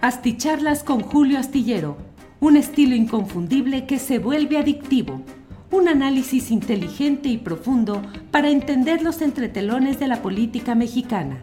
Asticharlas con Julio Astillero, un estilo inconfundible que se vuelve adictivo. Un análisis inteligente y profundo para entender los entretelones de la política mexicana.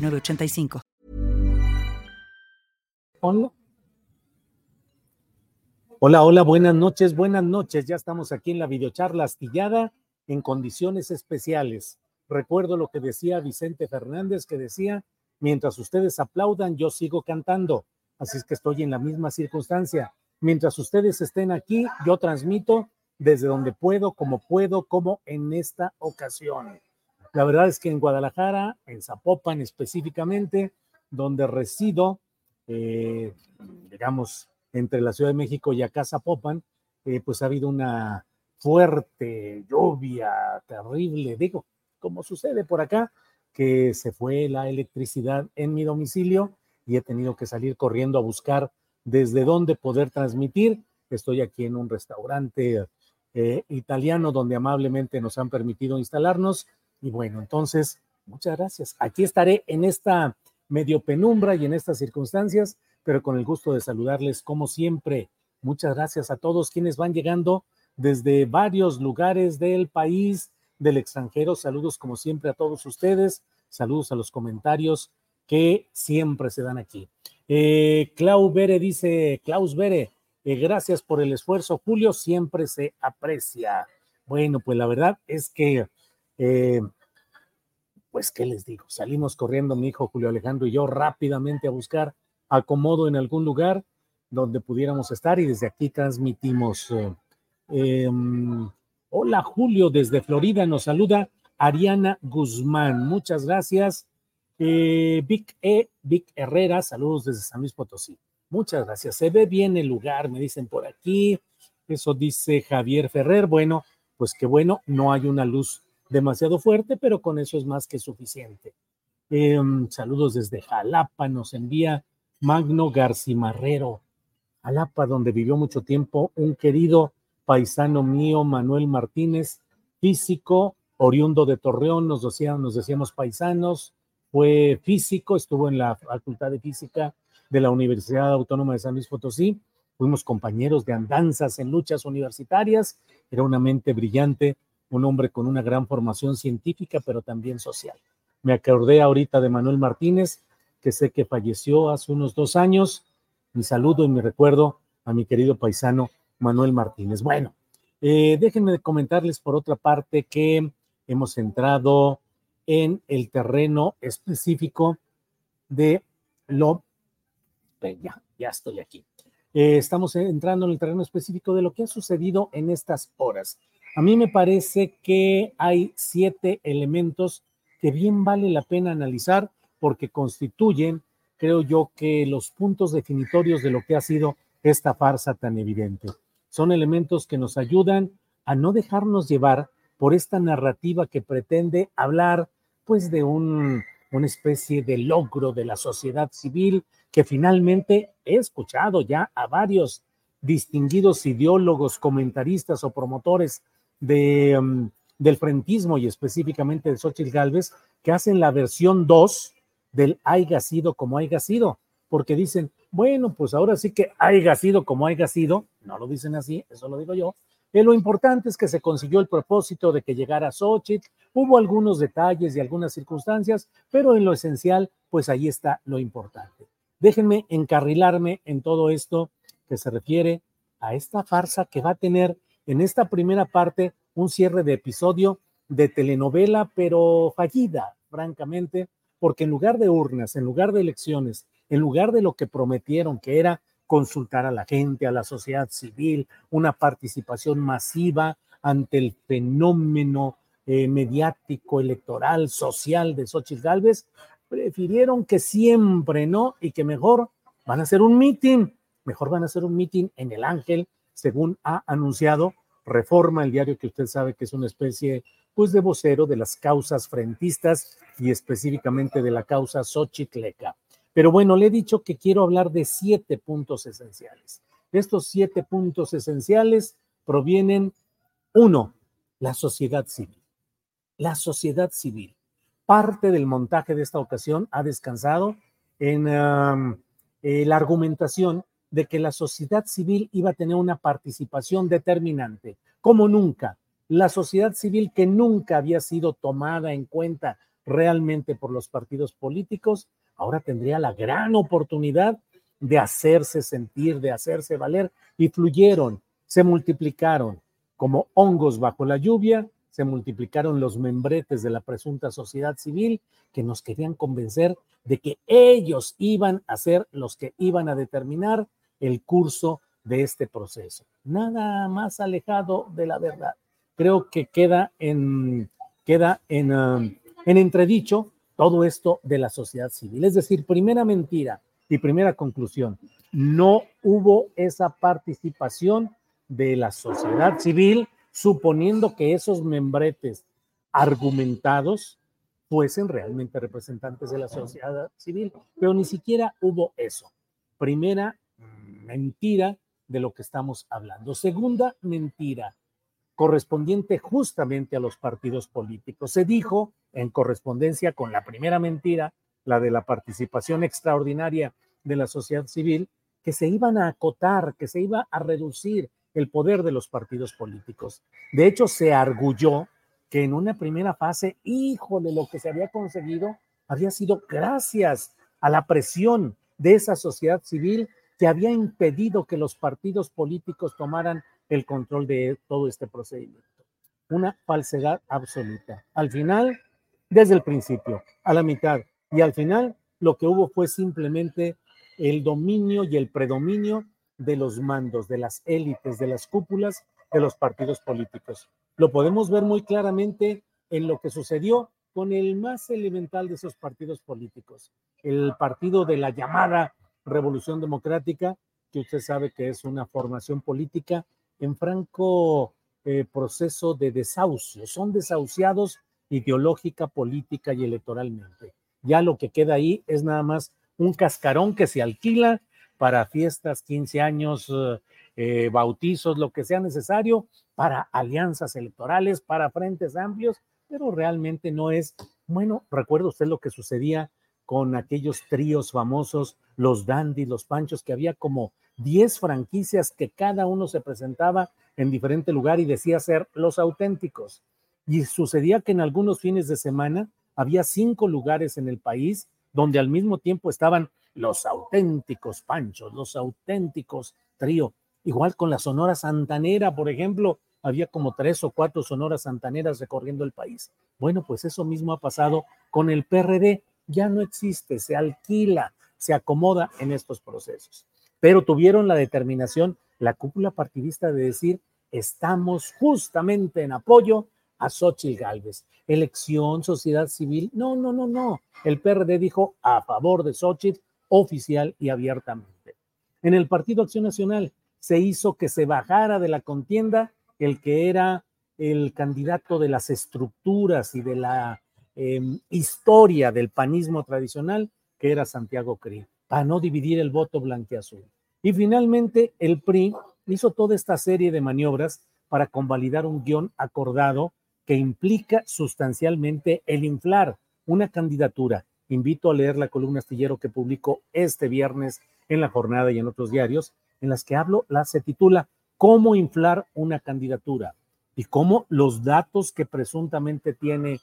985. Hola. Hola, hola, buenas noches, buenas noches. Ya estamos aquí en la videocharla astillada en condiciones especiales. Recuerdo lo que decía Vicente Fernández, que decía, mientras ustedes aplaudan, yo sigo cantando. Así es que estoy en la misma circunstancia. Mientras ustedes estén aquí, yo transmito desde donde puedo, como puedo, como en esta ocasión. La verdad es que en Guadalajara, en Zapopan específicamente, donde resido, eh, digamos, entre la Ciudad de México y acá Zapopan, eh, pues ha habido una fuerte lluvia terrible, digo, como sucede por acá, que se fue la electricidad en mi domicilio y he tenido que salir corriendo a buscar desde dónde poder transmitir. Estoy aquí en un restaurante eh, italiano donde amablemente nos han permitido instalarnos y bueno, entonces, muchas gracias. Aquí estaré en esta medio penumbra y en estas circunstancias, pero con el gusto de saludarles como siempre. Muchas gracias a todos quienes van llegando desde varios lugares del país, del extranjero. Saludos como siempre a todos ustedes. Saludos a los comentarios que siempre se dan aquí. Eh, Bere dice, Klaus Bere, eh, gracias por el esfuerzo, Julio, siempre se aprecia. Bueno, pues la verdad es que eh, pues, ¿qué les digo? Salimos corriendo mi hijo Julio Alejandro y yo rápidamente a buscar acomodo en algún lugar donde pudiéramos estar y desde aquí transmitimos. Eh, em, hola Julio, desde Florida nos saluda Ariana Guzmán. Muchas gracias. Eh, Vic E, Vic Herrera, saludos desde San Luis Potosí. Muchas gracias. Se ve bien el lugar, me dicen por aquí. Eso dice Javier Ferrer. Bueno, pues qué bueno, no hay una luz demasiado fuerte, pero con eso es más que suficiente. Em, saludos desde Jalapa, nos envía Magno Garcimarrero, Jalapa, donde vivió mucho tiempo un querido paisano mío, Manuel Martínez, físico, oriundo de Torreón, nos, nos decíamos paisanos, fue físico, estuvo en la Facultad de Física de la Universidad Autónoma de San Luis Potosí, fuimos compañeros de andanzas en luchas universitarias, era una mente brillante un hombre con una gran formación científica, pero también social. Me acordé ahorita de Manuel Martínez, que sé que falleció hace unos dos años. Mi saludo y mi recuerdo a mi querido paisano Manuel Martínez. Bueno, eh, déjenme comentarles por otra parte que hemos entrado en el terreno específico de lo... Ya, ya estoy aquí. Eh, estamos entrando en el terreno específico de lo que ha sucedido en estas horas. A mí me parece que hay siete elementos que bien vale la pena analizar porque constituyen, creo yo, que los puntos definitorios de lo que ha sido esta farsa tan evidente. Son elementos que nos ayudan a no dejarnos llevar por esta narrativa que pretende hablar pues de un, una especie de logro de la sociedad civil que finalmente he escuchado ya a varios distinguidos ideólogos, comentaristas o promotores de, mm, del frentismo y específicamente de Xochitl Galvez, que hacen la versión 2 del haya sido como haya sido, porque dicen, bueno, pues ahora sí que haya sido como haya sido, no lo dicen así, eso lo digo yo, eh, lo importante es que se consiguió el propósito de que llegara Xochitl, hubo algunos detalles y algunas circunstancias, pero en lo esencial pues ahí está lo importante. Déjenme encarrilarme en todo esto que se refiere a esta farsa que va a tener en esta primera parte un cierre de episodio de telenovela, pero fallida, francamente, porque en lugar de urnas, en lugar de elecciones, en lugar de lo que prometieron, que era consultar a la gente, a la sociedad civil, una participación masiva ante el fenómeno eh, mediático, electoral, social de Xochitl Gálvez, prefirieron que siempre no y que mejor van a hacer un mitin, mejor van a hacer un mitin en el Ángel, según ha anunciado Reforma, el diario que usted sabe que es una especie pues de vocero de las causas frentistas y específicamente de la causa Xochitleca. Pero bueno, le he dicho que quiero hablar de siete puntos esenciales. Estos siete puntos esenciales provienen, uno, la sociedad civil. La sociedad civil. Parte del montaje de esta ocasión ha descansado en eh, la argumentación de que la sociedad civil iba a tener una participación determinante, como nunca. La sociedad civil que nunca había sido tomada en cuenta realmente por los partidos políticos, ahora tendría la gran oportunidad de hacerse sentir, de hacerse valer, y fluyeron, se multiplicaron como hongos bajo la lluvia, se multiplicaron los membretes de la presunta sociedad civil que nos querían convencer de que ellos iban a ser los que iban a determinar el curso de este proceso. Nada más alejado de la verdad. Creo que queda en, queda en, um, en entredicho todo esto de la sociedad civil. Es decir, primera mentira y primera conclusión, no hubo esa participación de la sociedad civil, suponiendo que esos membretes argumentados fuesen realmente representantes de la sociedad civil, pero ni siquiera hubo eso. Primera mentira de lo que estamos hablando. Segunda mentira, correspondiente justamente a los partidos políticos. Se dijo en correspondencia con la primera mentira, la de la participación extraordinaria de la sociedad civil, que se iban a acotar, que se iba a reducir el poder de los partidos políticos. De hecho, se arguyó que en una primera fase, híjole, lo que se había conseguido había sido gracias a la presión de esa sociedad civil que había impedido que los partidos políticos tomaran el control de todo este procedimiento. Una falsedad absoluta. Al final, desde el principio, a la mitad y al final, lo que hubo fue simplemente el dominio y el predominio de los mandos, de las élites, de las cúpulas de los partidos políticos. Lo podemos ver muy claramente en lo que sucedió con el más elemental de esos partidos políticos, el partido de la llamada Revolución Democrática, que usted sabe que es una formación política en franco eh, proceso de desahucio. Son desahuciados ideológica, política y electoralmente. Ya lo que queda ahí es nada más un cascarón que se alquila para fiestas, 15 años, eh, bautizos, lo que sea necesario, para alianzas electorales, para frentes amplios, pero realmente no es, bueno, recuerda usted lo que sucedía con aquellos tríos famosos, los Dandy, los Panchos, que había como 10 franquicias que cada uno se presentaba en diferente lugar y decía ser los auténticos. Y sucedía que en algunos fines de semana había cinco lugares en el país donde al mismo tiempo estaban los auténticos Panchos, los auténticos trío. Igual con la Sonora Santanera, por ejemplo, había como tres o cuatro Sonoras Santaneras recorriendo el país. Bueno, pues eso mismo ha pasado con el PRD ya no existe, se alquila, se acomoda en estos procesos. Pero tuvieron la determinación, la cúpula partidista, de decir, estamos justamente en apoyo a Xochitl Gálvez. Elección, sociedad civil, no, no, no, no. El PRD dijo a favor de Xochitl oficial y abiertamente. En el Partido Acción Nacional se hizo que se bajara de la contienda el que era el candidato de las estructuras y de la Em, historia del panismo tradicional, que era Santiago Cri, para no dividir el voto blanqueazul. Y finalmente el PRI hizo toda esta serie de maniobras para convalidar un guion acordado que implica sustancialmente el inflar una candidatura. Invito a leer la columna astillero que publicó este viernes en la jornada y en otros diarios, en las que hablo, la se titula ¿Cómo inflar una candidatura? y cómo los datos que presuntamente tiene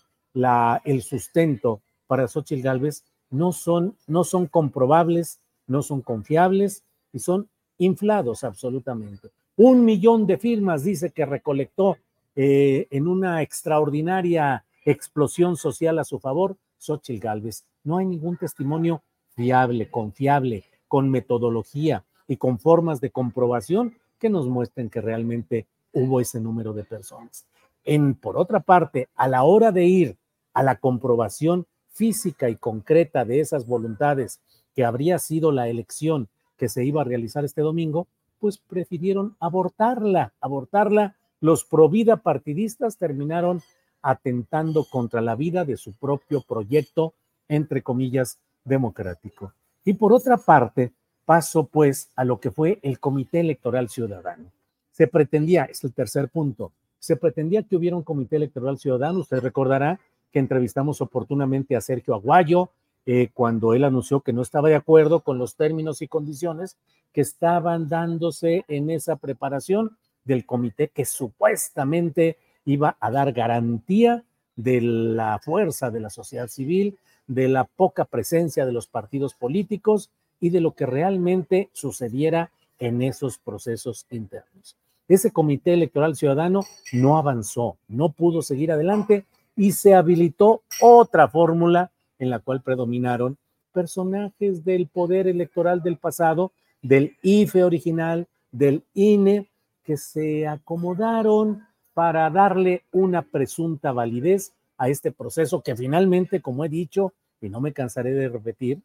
el sustento para Xochitl Gálvez no son, no son comprobables, no son confiables y son inflados absolutamente. Un millón de firmas dice que recolectó eh, en una extraordinaria explosión social a su favor Xochitl Galvez. No hay ningún testimonio fiable, confiable, con metodología y con formas de comprobación que nos muestren que realmente hubo ese número de personas. En, por otra parte, a la hora de ir a la comprobación física y concreta de esas voluntades que habría sido la elección que se iba a realizar este domingo, pues prefirieron abortarla, abortarla. Los pro vida partidistas terminaron atentando contra la vida de su propio proyecto, entre comillas, democrático. Y por otra parte, paso pues a lo que fue el Comité Electoral Ciudadano. Se pretendía, es el tercer punto, se pretendía que hubiera un Comité Electoral Ciudadano. Usted recordará que entrevistamos oportunamente a Sergio Aguayo, eh, cuando él anunció que no estaba de acuerdo con los términos y condiciones que estaban dándose en esa preparación del comité que supuestamente iba a dar garantía de la fuerza de la sociedad civil, de la poca presencia de los partidos políticos y de lo que realmente sucediera en esos procesos internos. Ese comité electoral ciudadano no avanzó, no pudo seguir adelante y se habilitó otra fórmula en la cual predominaron personajes del poder electoral del pasado, del IFE original, del INE, que se acomodaron para darle una presunta validez a este proceso que finalmente, como he dicho, y no me cansaré de repetir,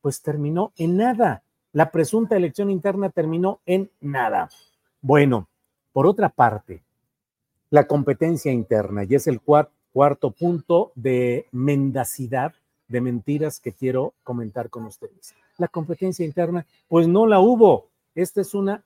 pues terminó en nada. La presunta elección interna terminó en nada. Bueno, por otra parte, la competencia interna, y es el cuarto punto de mendacidad de mentiras que quiero comentar con ustedes. La competencia interna, pues no la hubo. Este es una,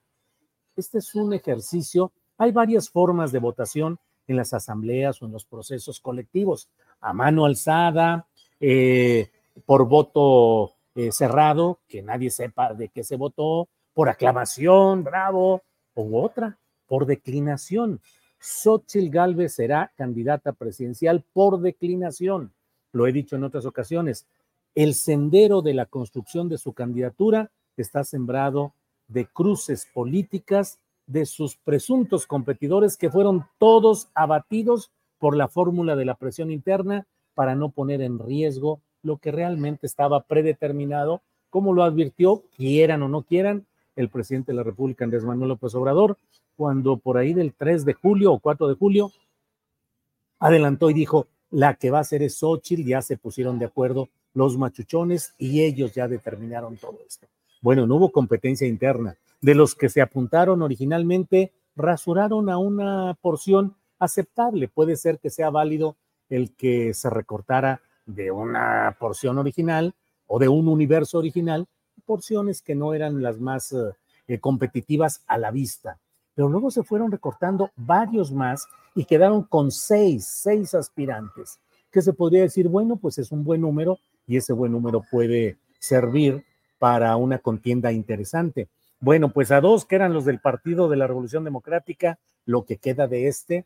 este es un ejercicio. Hay varias formas de votación en las asambleas o en los procesos colectivos. A mano alzada, eh, por voto eh, cerrado, que nadie sepa de qué se votó, por aclamación, bravo, o otra, por declinación. Xochitl Galvez será candidata presidencial por declinación. Lo he dicho en otras ocasiones, el sendero de la construcción de su candidatura está sembrado de cruces políticas de sus presuntos competidores que fueron todos abatidos por la fórmula de la presión interna para no poner en riesgo lo que realmente estaba predeterminado, como lo advirtió, quieran o no quieran, el presidente de la República, Andrés Manuel López Obrador, cuando por ahí del 3 de julio o 4 de julio adelantó y dijo, la que va a ser es Xochitl, ya se pusieron de acuerdo los machuchones y ellos ya determinaron todo esto. Bueno, no hubo competencia interna. De los que se apuntaron originalmente, rasuraron a una porción aceptable. Puede ser que sea válido el que se recortara de una porción original o de un universo original, porciones que no eran las más eh, competitivas a la vista pero luego se fueron recortando varios más y quedaron con seis, seis aspirantes, que se podría decir, bueno, pues es un buen número y ese buen número puede servir para una contienda interesante. Bueno, pues a dos que eran los del Partido de la Revolución Democrática, lo que queda de este,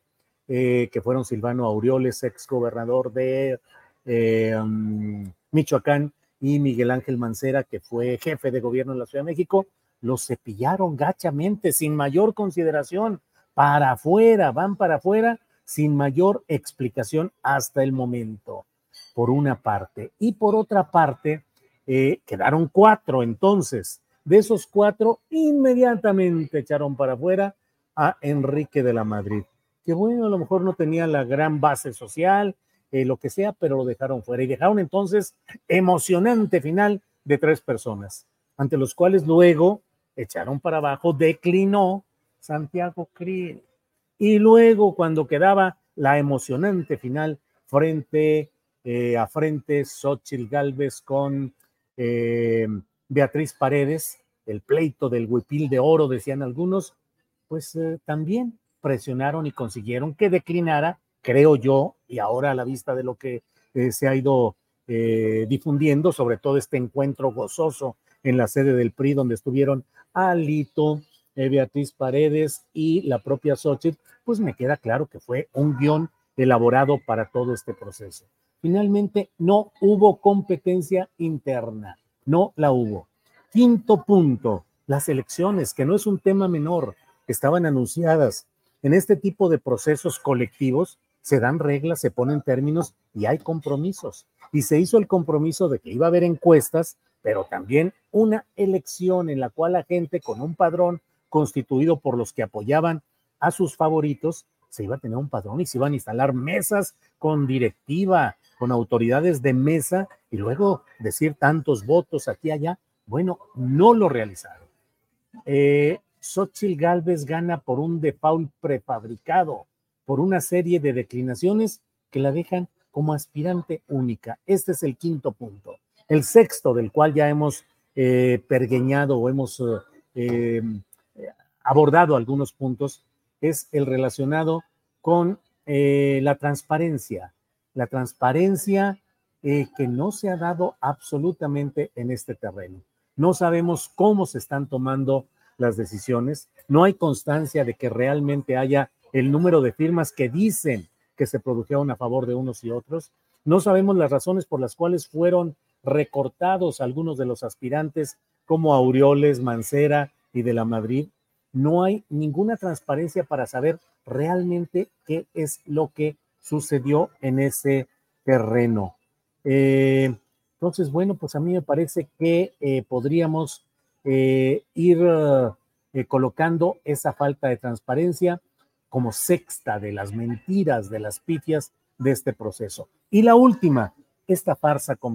eh, que fueron Silvano Aureoles, ex gobernador de eh, um, Michoacán, y Miguel Ángel Mancera, que fue jefe de gobierno en la Ciudad de México, los cepillaron gachamente, sin mayor consideración, para afuera, van para afuera, sin mayor explicación hasta el momento, por una parte. Y por otra parte, eh, quedaron cuatro entonces. De esos cuatro, inmediatamente echaron para afuera a Enrique de la Madrid, que bueno, a lo mejor no tenía la gran base social, eh, lo que sea, pero lo dejaron fuera. Y dejaron entonces emocionante final de tres personas, ante los cuales luego echaron para abajo, declinó Santiago Kriel. Y luego, cuando quedaba la emocionante final frente eh, a frente, Xochitl Galvez con eh, Beatriz Paredes, el pleito del huipil de oro, decían algunos, pues eh, también presionaron y consiguieron que declinara, creo yo, y ahora a la vista de lo que se ha ido difundiendo, sobre todo este encuentro gozoso en la sede del PRI, donde estuvieron Alito, eh, Beatriz Paredes y la propia Xochitl, pues me queda claro que fue un guion elaborado para todo este proceso. Finalmente, no hubo competencia interna, no la hubo. Quinto punto, las elecciones, que no es un tema menor, estaban anunciadas. En este tipo de procesos colectivos se dan reglas, se ponen términos y hay compromisos. Y se hizo el compromiso de que iba a haber encuestas, pero también una elección en la cual la gente con un padrón constituido por los que apoyaban a sus favoritos, se iba a tener un padrón y se iban a instalar mesas con directiva, con autoridades de mesa y luego decir tantos votos aquí allá. Bueno, no lo realizaron. Eh, Xochitl Galvez gana por un default prefabricado, por una serie de declinaciones que la dejan como aspirante única. Este es el quinto punto. El sexto, del cual ya hemos eh, pergueñado o hemos eh, em, abordado algunos puntos, es el relacionado con eh, la transparencia. La transparencia que no se ha dado absolutamente en este terreno. No sabemos cómo se están tomando las decisiones, no hay constancia de que realmente haya el número de firmas que dicen que se produjeron a favor de unos y otros. No sabemos las razones por las cuales fueron recortados algunos de los aspirantes como Aureoles, Mancera y de la Madrid. No hay ninguna transparencia para saber realmente qué es lo que sucedió en ese terreno. Eh, entonces, bueno, pues a mí me parece que eh, podríamos eh, ir colocando esa falta de transparencia como sexta de las mentiras, de las pifias de este proceso. Y la última, esta farsa con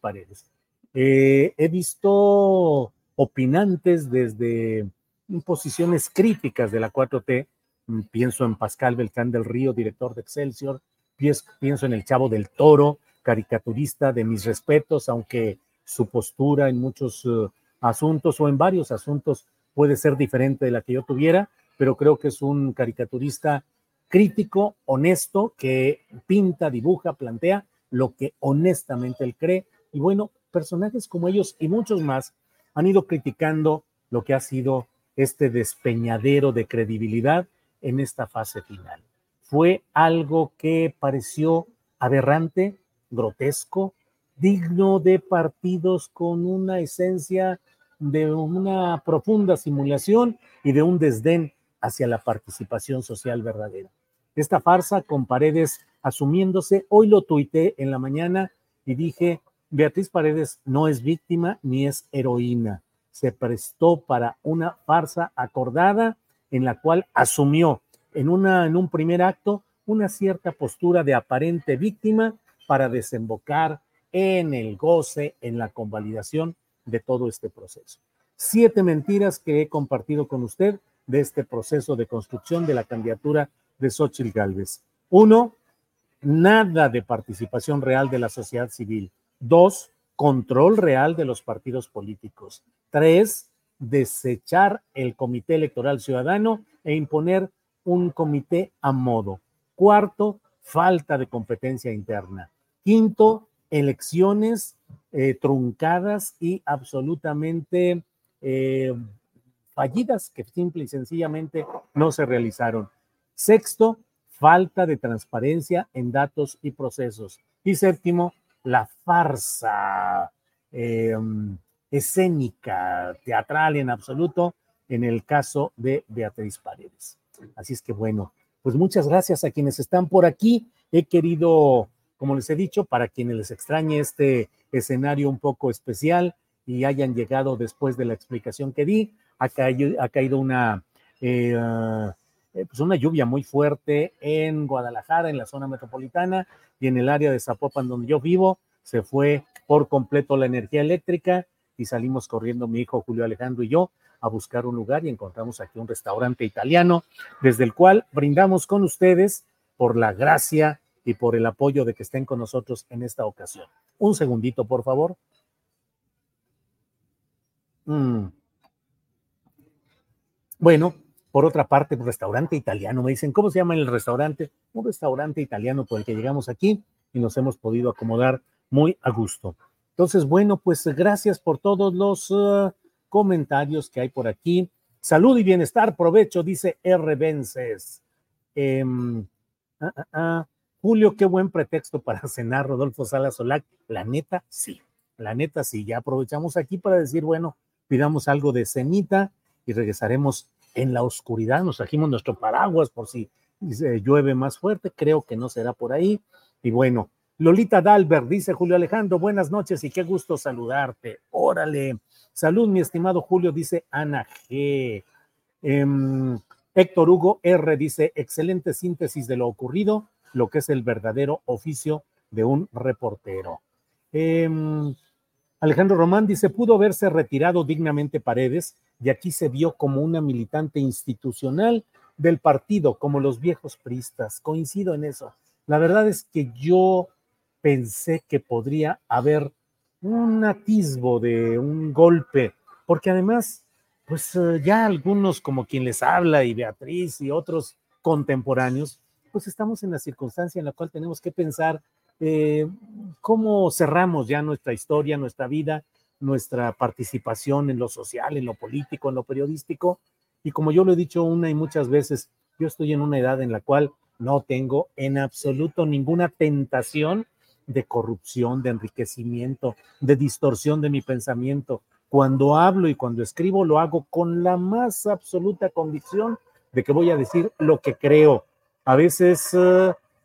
Paredes. Eh, he visto opinantes desde posiciones críticas de la 4T. Mm, pienso en Pascal Beltrán del Río, director de Excelsior. Pienso en el Chavo del Toro, caricaturista de mis respetos, aunque su postura en muchos eh, asuntos o en varios asuntos puede ser diferente de la que yo tuviera, pero creo que es un caricaturista crítico, honesto, que pinta, dibuja, plantea lo que honestamente él cree. Y bueno, personajes como ellos y muchos más han ido criticando lo que ha sido este despeñadero de credibilidad en esta fase final. Fue algo que pareció aberrante, grotesco, digno de partidos con una esencia de una profunda simulación y de un desdén hacia la participación social verdadera. Esta farsa con paredes asumiéndose. Hoy lo tuité en la mañana y dije, Beatriz Paredes no es víctima ni es heroína. Se prestó para una farsa acordada en la cual asumió en, una, en un primer acto una cierta postura de aparente víctima para desembocar en el goce, en la convalidación de todo este proceso. Siete mentiras que he compartido con usted de este proceso de construcción de la candidatura de Xochitl Gálvez. Uno, nada de participación real de la sociedad civil. Dos, control real de los partidos políticos. Tres, desechar el comité electoral ciudadano e imponer un comité a modo. Cuarto, falta de competencia interna. Quinto, elecciones eh, truncadas y absolutamente eh, fallidas que simple y sencillamente no se realizaron. Sexto, falta de transparencia en datos y procesos. Y séptimo, la farsa em, escénica, teatral en absoluto, en el caso de Beatriz Paredes. Así es que bueno, pues muchas gracias a quienes están por aquí. He querido, como les he dicho, para quienes les extrañe este escenario un poco especial y hayan llegado después de la explicación que di, ha caído, ha caído una, eh, eh, pues una lluvia muy fuerte en Guadalajara, en la zona metropolitana y en el área de Zapopan donde yo vivo. Se fue por completo la energía eléctrica y salimos corriendo mi hijo Julio Alejandro y yo a buscar un lugar y encontramos aquí un restaurante italiano desde el cual brindamos con ustedes por la gracia y por el apoyo de que estén con nosotros en esta ocasión. Un segundito, por favor. Mm. Bueno, por otra parte, un restaurante italiano. Me dicen, ¿cómo se llama el restaurante? Un restaurante italiano por el que llegamos aquí y nos hemos podido acomodar muy a gusto. Entonces, bueno, pues gracias por todos los uh, comentarios que hay por aquí. Salud y bienestar, provecho, dice R. Vences. Em, ah, ah, ah. Julio, qué buen pretexto para cenar, Rodolfo Sala Solac. La neta, sí. La neta, sí. Ya aprovechamos aquí para decir, bueno, pidamos algo de cenita y regresaremos en la oscuridad. Nos trajimos nuestro paraguas por si llueve más fuerte. Creo que no será por ahí. Y bueno, Lolita Dalbert, dice Julio Alejandro, buenas noches y qué gusto saludarte. Órale. Salud, mi estimado Julio, dice Ana G. Em, Héctor Hugo R dice, excelente síntesis de lo ocurrido, lo que es el verdadero oficio de un reportero. Em, Alejandro Román dice, pudo haberse retirado dignamente Paredes y aquí se vio como una militante institucional del partido, como los viejos pristas. Coincido en eso. La verdad es que yo pensé que podría haber un atisbo de un golpe, porque además, pues eh, ya algunos como quien les habla y Beatriz y otros contemporáneos, pues estamos en la circunstancia en la cual tenemos que pensar eh, cómo cerramos ya nuestra historia, nuestra vida, nuestra participación en lo social, en lo político, en lo periodístico. Y como yo lo he dicho una y muchas veces, yo estoy en una edad en la cual no tengo en absoluto ninguna tentación de corrupción, de enriquecimiento, de distorsión de mi pensamiento. Cuando hablo y cuando escribo lo hago con la más absoluta convicción de que voy a decir lo que creo. A veces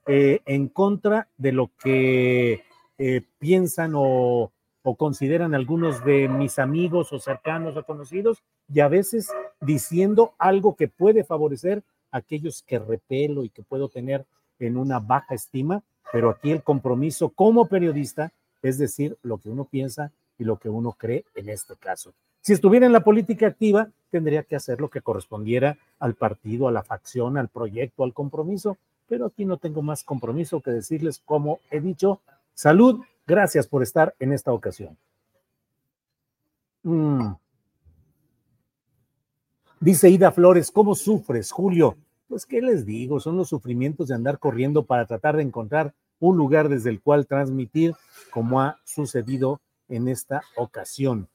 eh, en contra de lo que eh, piensan o, o consideran algunos de mis amigos o cercanos o conocidos y a veces diciendo algo que puede favorecer a aquellos que repelo y que puedo tener en una baja estima pero aquí el compromiso como periodista es decir lo que uno piensa y lo que uno cree en este caso. Si estuviera en la política activa, tendría que hacer lo que correspondiera al partido, a la facción, al proyecto, al compromiso, pero aquí no tengo más compromiso que decirles, como he dicho, salud, gracias por estar en esta ocasión. Mm. Dice Ida Flores, ¿cómo sufres, Julio? Pues, ¿qué les digo? Son los sufrimientos de andar corriendo para tratar de encontrar un lugar desde el cual transmitir, como ha sucedido en esta ocasión.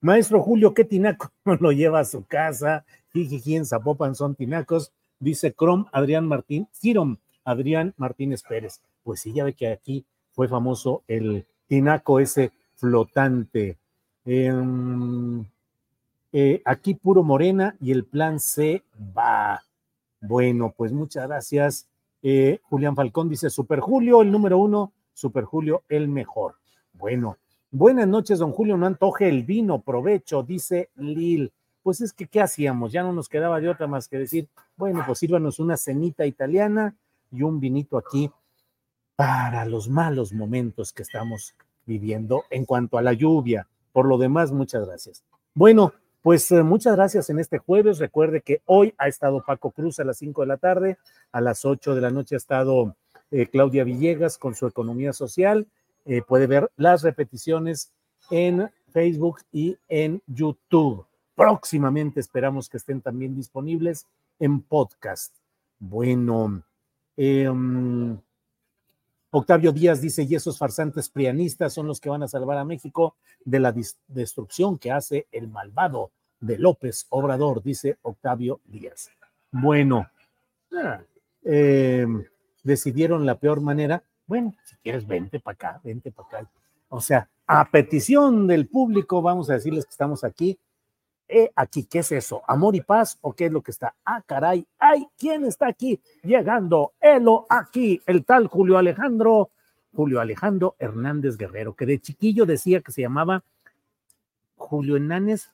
Maestro Julio, ¿qué tinaco lo lleva a su casa? Jijiji, en Zapopan son tinacos, dice Crom Adrián Martín, Cirom Adrián Martínez Pérez. Pues sí, ya ve que aquí fue famoso el tinaco ese flotante. Em, eh, aquí puro morena y el plan C va. Bueno, pues muchas gracias. Eh, Julián Falcón dice, Super Julio, el número uno, Super Julio, el mejor. Bueno, buenas noches, don Julio, no antoje el vino, provecho, dice Lil. Pues es que, ¿qué hacíamos? Ya no nos quedaba de otra más que decir, bueno, pues sírvanos una cenita italiana y un vinito aquí para los malos momentos que estamos viviendo en cuanto a la lluvia. Por lo demás, muchas gracias. Bueno, pues eh, muchas gracias en este jueves. Recuerde que hoy ha estado Paco Cruz a las 5 de la tarde, a las 8 de la noche ha estado eh, Claudia Villegas con su economía social. Eh, puede ver las repeticiones en Facebook y en YouTube. Próximamente esperamos que estén también disponibles en podcast. Bueno, em, Octavio Díaz dice, y esos farsantes prianistas son los que van a salvar a México de la destrucción que hace el malvado de López Obrador, dice Octavio Díaz. Bueno, eh, decidieron la peor manera. Bueno, si quieres, vente para acá, vente para acá. O sea, a petición del público, vamos a decirles que estamos aquí. Eh, aquí, ¿qué es eso? ¿Amor y paz o qué es lo que está? Ah, caray, ay, ¿quién está aquí? Llegando, Elo, aquí, el tal Julio Alejandro, Julio Alejandro Hernández Guerrero, que de chiquillo decía que se llamaba Julio Hernández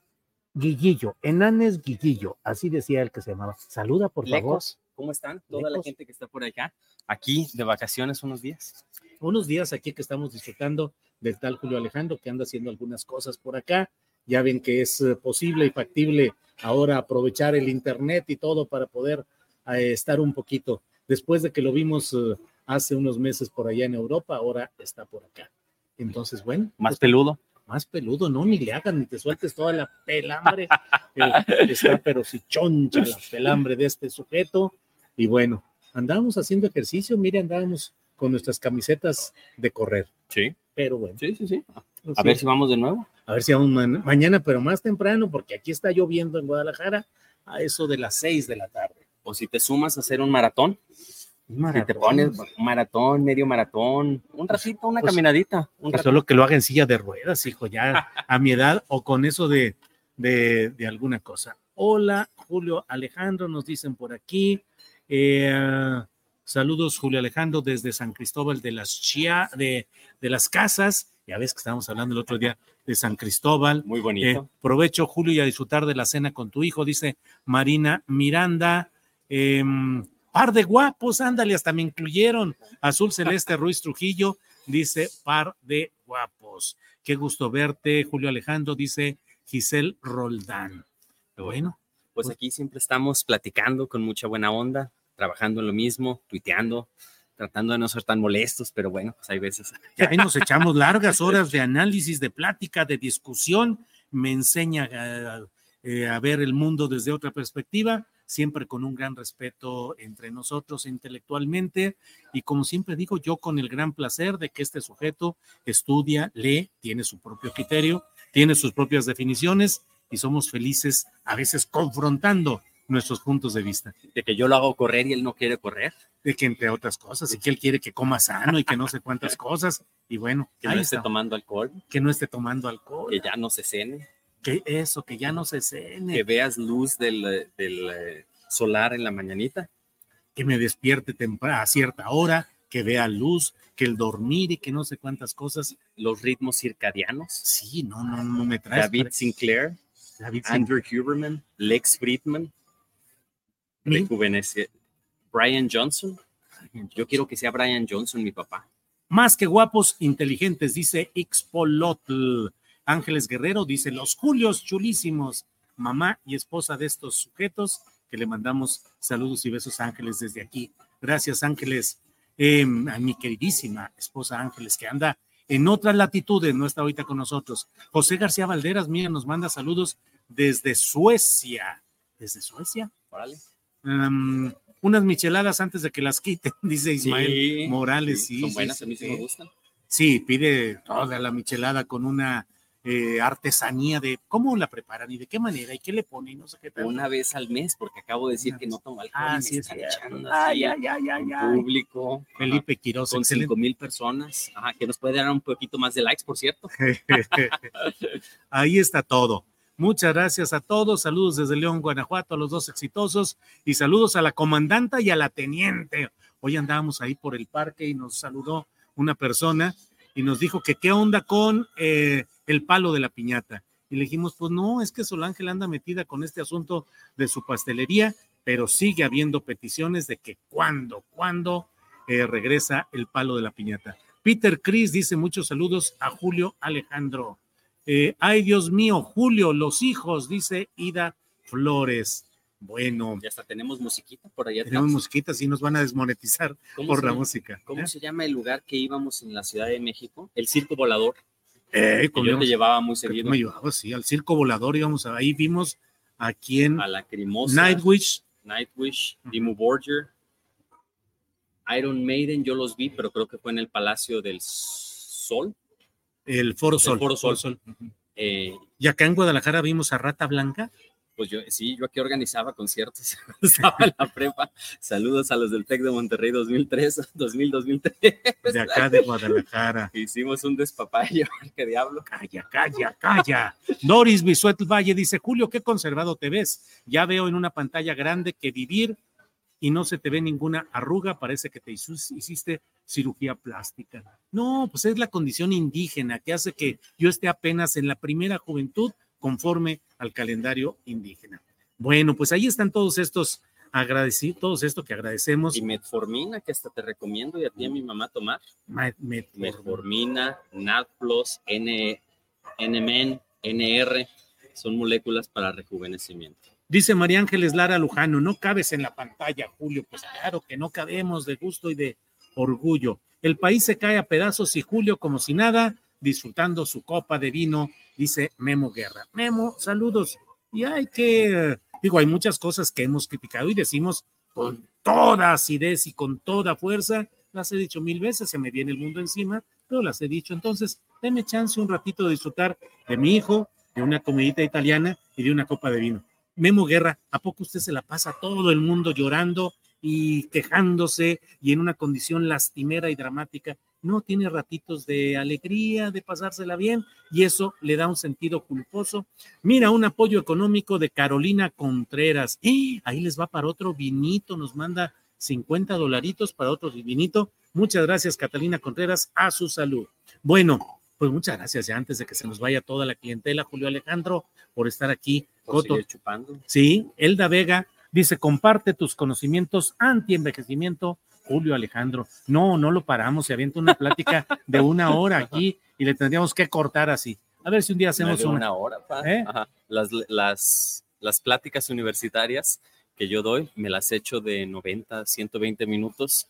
Guillillo, Enanes Guillillo, así decía el que se llamaba. Saluda, por favor. ¿cómo están? Toda la gente que está por acá, aquí de vacaciones unos días. Unos días aquí que estamos disfrutando del tal Julio Alejandro, que anda haciendo algunas cosas por acá. Ya ven que es eh, posible y factible ahora aprovechar el Internet y todo para poder eh, estar un poquito. Después de que lo vimos eh, hace unos meses por allá en Europa, ahora está por acá. Entonces, bueno. Más pues, peludo más peludo, no, ni le hagan, ni te sueltes toda la pelambre. está, pero si choncha la pelambre de este sujeto. Y bueno, andábamos haciendo ejercicio, mire, andábamos con nuestras camisetas de correr. Sí. Pero bueno. Sí, sí, sí. A ver si vamos de nuevo. A ver si vamos mañana, pero más temprano, porque aquí está lloviendo en Guadalajara a eso de las seis de la tarde. O si te sumas a hacer un maratón. Si te pones un maratón, medio maratón, un ratito, una pues, caminadita. Un pues solo que lo haga en silla de ruedas, hijo, ya a mi edad o con eso de, de, alguna cosa. Hola, Julio Alejandro, nos dicen por aquí. Eh, saludos, Julio Alejandro, desde San Cristóbal de las Chia, de, de las Casas. Ya ves que estábamos hablando el otro día de San Cristóbal. Muy bonito. Eh, provecho, Julio, y a disfrutar de la cena con tu hijo, dice Marina Miranda. Eh, Par de guapos, ándale, hasta me incluyeron. Azul Celeste Ruiz Trujillo dice par de guapos. Qué gusto verte, Julio Alejandro, dice Giselle Roldán. Bueno. Pues, pues aquí siempre estamos platicando con mucha buena onda, trabajando en lo mismo, tuiteando, tratando de no ser tan molestos, pero bueno, pues hay veces. ahí nos echamos largas horas de análisis, de plática, de discusión. Me enseña eh, a ver el mundo desde otra perspectiva siempre con un gran respeto entre nosotros intelectualmente y como siempre digo, yo con el gran placer de que este sujeto estudia, lee, tiene su propio criterio, tiene sus propias definiciones y somos felices a veces confrontando nuestros puntos de vista. De que yo lo hago correr y él no quiere correr. De que entre otras cosas, y que él quiere que coma sano y que no sé cuántas cosas. Y bueno, que no esté tomando alcohol. Que no esté tomando alcohol. Que ya no se cene que eso, que ya no se cene. Que veas luz del, del eh, solar en la mañanita. Que me despierte temprano, a cierta hora, que vea luz, que el dormir y que no sé cuántas cosas. Los ritmos circadianos. Sí, no, no, no me traes. David Sinclair, Andrew Huberman, Lex Friedman, Brian Johnson. Yo quiero que sea Brian Johnson, mi papá. Más que guapos, inteligentes, dice Xpolotl. Ángeles Guerrero dice, los Julios chulísimos, mamá y esposa de estos sujetos, que le mandamos saludos y besos a Ángeles desde aquí. Gracias Ángeles, em, a mi queridísima esposa Ángeles, que anda en otras latitudes, no está ahorita con nosotros. José García Valderas, mira, nos manda saludos desde Suecia. ¿Desde Suecia? Órale. Unas micheladas antes de que las quiten, dice Ismael Morales. Sí, son buenas, a mí sí me gustan. Sí, pide toda la michelada con una eh, artesanía de cómo la preparan y de qué manera y qué le ponen, no sé qué Una vez al mes, porque acabo de decir que no tomo alcohol. Ah, sí, están echando ay, ay, ay, ay, público. Felipe Quiroz. Con cinco mil personas. Ajá, que nos puede dar un poquito más de likes, por cierto. Ahí está todo. Muchas gracias a todos. Saludos desde León, Guanajuato, a los dos exitosos. Y saludos a la comandanta y a la teniente. Hoy andábamos ahí por el parque y nos saludó una persona y nos dijo que qué onda con eh, el palo de la piñata. Y le dijimos, pues no, es que Solángel anda metida con este asunto de su pastelería, pero sigue habiendo peticiones de que cuando, cuando eh, regresa el palo de la piñata. Peter Cris dice muchos saludos a Julio Alejandro. Eh, ay, Dios mío, Julio, los hijos, dice Ida Flores. Bueno. Ya hasta tenemos musiquita por allá. Tenemos musiquita, sí nos van a desmonetizar por la música. ¿Cómo ¿eh? se llama el lugar que íbamos en la Ciudad de México? El Circo Volador. Eh, yo te llevaba muy seguido. Me llevaba, sí, al Circo Volador íbamos, ahí vimos a quien... A la Crimosa. Nightwish. Nightwish, Dimo Borger. Iron Maiden, yo los vi, pero creo que fue en el Palacio del Sol. El Foro Sol. El Foro Sol. Eh, y acá en Guadalajara vimos a Rata Blanca. Pues yo, sí, yo aquí organizaba conciertos, estaba en la prepa. Saludos a los del TEC de Monterrey 2003, 2000, 2003. De acá de Guadalajara. Hicimos un despapayo, qué diablo. Calla, calla, calla. Doris Bisuet Valle dice, Julio, qué conservado te ves. Ya veo en una pantalla grande que vivir y no se te ve ninguna arruga, parece que te hiciste cirugía plástica. No, pues es la condición indígena que hace que yo esté apenas en la primera juventud conforme al calendario indígena. Bueno, pues ahí están todos estos agradecidos, todos esto que agradecemos. Y metformina, que hasta te recomiendo y a ti y a mi mamá tomar. metformina, NADPLUS, N, NMN, NR, son moléculas para rejuvenecimiento. Dice María Ángeles Lara Lujano, no cabes en la pantalla, Julio. Pues claro que no cabemos de gusto y de orgullo. El país se cae a pedazos y Julio, como si nada, disfrutando su copa de vino, dice Memo Guerra. Memo, saludos. Y hay que, digo, hay muchas cosas que hemos criticado y decimos con toda acidez y con toda fuerza, las he dicho mil veces, se me viene el mundo encima, pero las he dicho. Entonces, denme chance un ratito de disfrutar de mi hijo, de una comidita italiana y de una copa de vino. Memo Guerra, ¿a poco usted se la pasa todo el mundo llorando y quejándose y en una condición lastimera y dramática? No, tiene ratitos de alegría, de pasársela bien y eso le da un sentido culposo. Mira, un apoyo económico de Carolina Contreras. ¡Eh! Ahí les va para otro vinito, nos manda 50 dolaritos para otro vinito. Muchas gracias, Catalina Contreras, a su salud. Bueno, pues muchas gracias ya antes de que se nos vaya toda la clientela, Julio Alejandro, por estar aquí. Coto. chupando. Sí, Elda Vega dice, comparte tus conocimientos anti-envejecimiento, Julio Alejandro. No, no lo paramos, se avienta una plática de una hora aquí y le tendríamos que cortar así. A ver si un día hacemos una, hora. ¿Eh? Las, las, las pláticas universitarias que yo doy, me las echo de 90, 120 minutos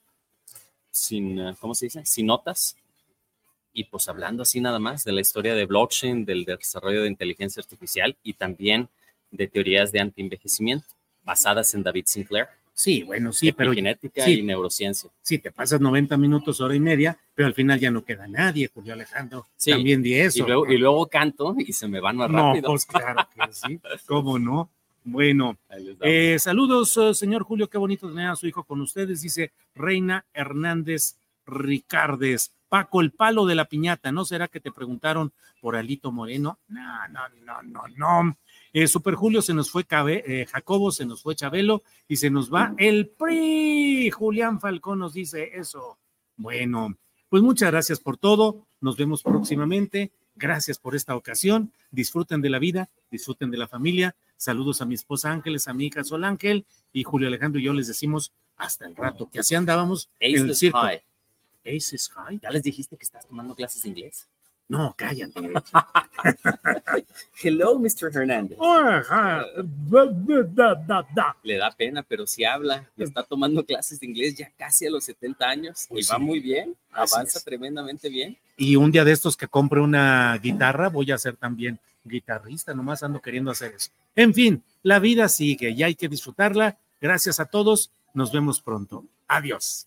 sin, ¿cómo se dice? Sin notas y pues hablando así nada más de la historia de blockchain, del desarrollo de inteligencia artificial y también de teorías de antienvejecimiento basadas en David Sinclair. Sí, bueno, sí, pero genética y neurociencia. Sí, te pasas 90 minutos, hora y media, pero al final ya no queda nadie, Julio Alejandro. Sí, también di eso. Y luego, canto y se me van más rápido. No, pues claro que sí, cómo no. Bueno, eh, saludos, eh, señor Julio, qué bonito tener a su hijo con ustedes, dice Reina Hernández Ricardes. Paco, el palo de la piñata, ¿no será que te preguntaron por Alito Moreno? No, no, no, no, no. Eh, Super Julio se nos fue Cabe, eh, Jacobo, se nos fue Chabelo y se nos va el PRI. Julián Falcón nos dice eso. Bueno, pues muchas gracias por todo. Nos vemos próximamente. Gracias por esta ocasión. Disfruten de la vida, disfruten de la familia. Saludos a mi esposa Ángeles, a mi hija Sol Ángel y Julio Alejandro y yo les decimos hasta el rato, que así andábamos en el circo. Aces High. ¿Ya les dijiste que estás tomando clases de inglés? No, cállate. Hello, Mr. Hernández. Le da pena, pero si habla, está tomando clases de inglés ya casi a los 70 años y pues va muy bien, avanza tremendamente bien. Y un día de estos que compre una guitarra, voy a ser también guitarrista, nomás ando queriendo hacer eso. En fin, la vida sigue y hay que disfrutarla. Gracias a todos, nos vemos pronto. Adiós.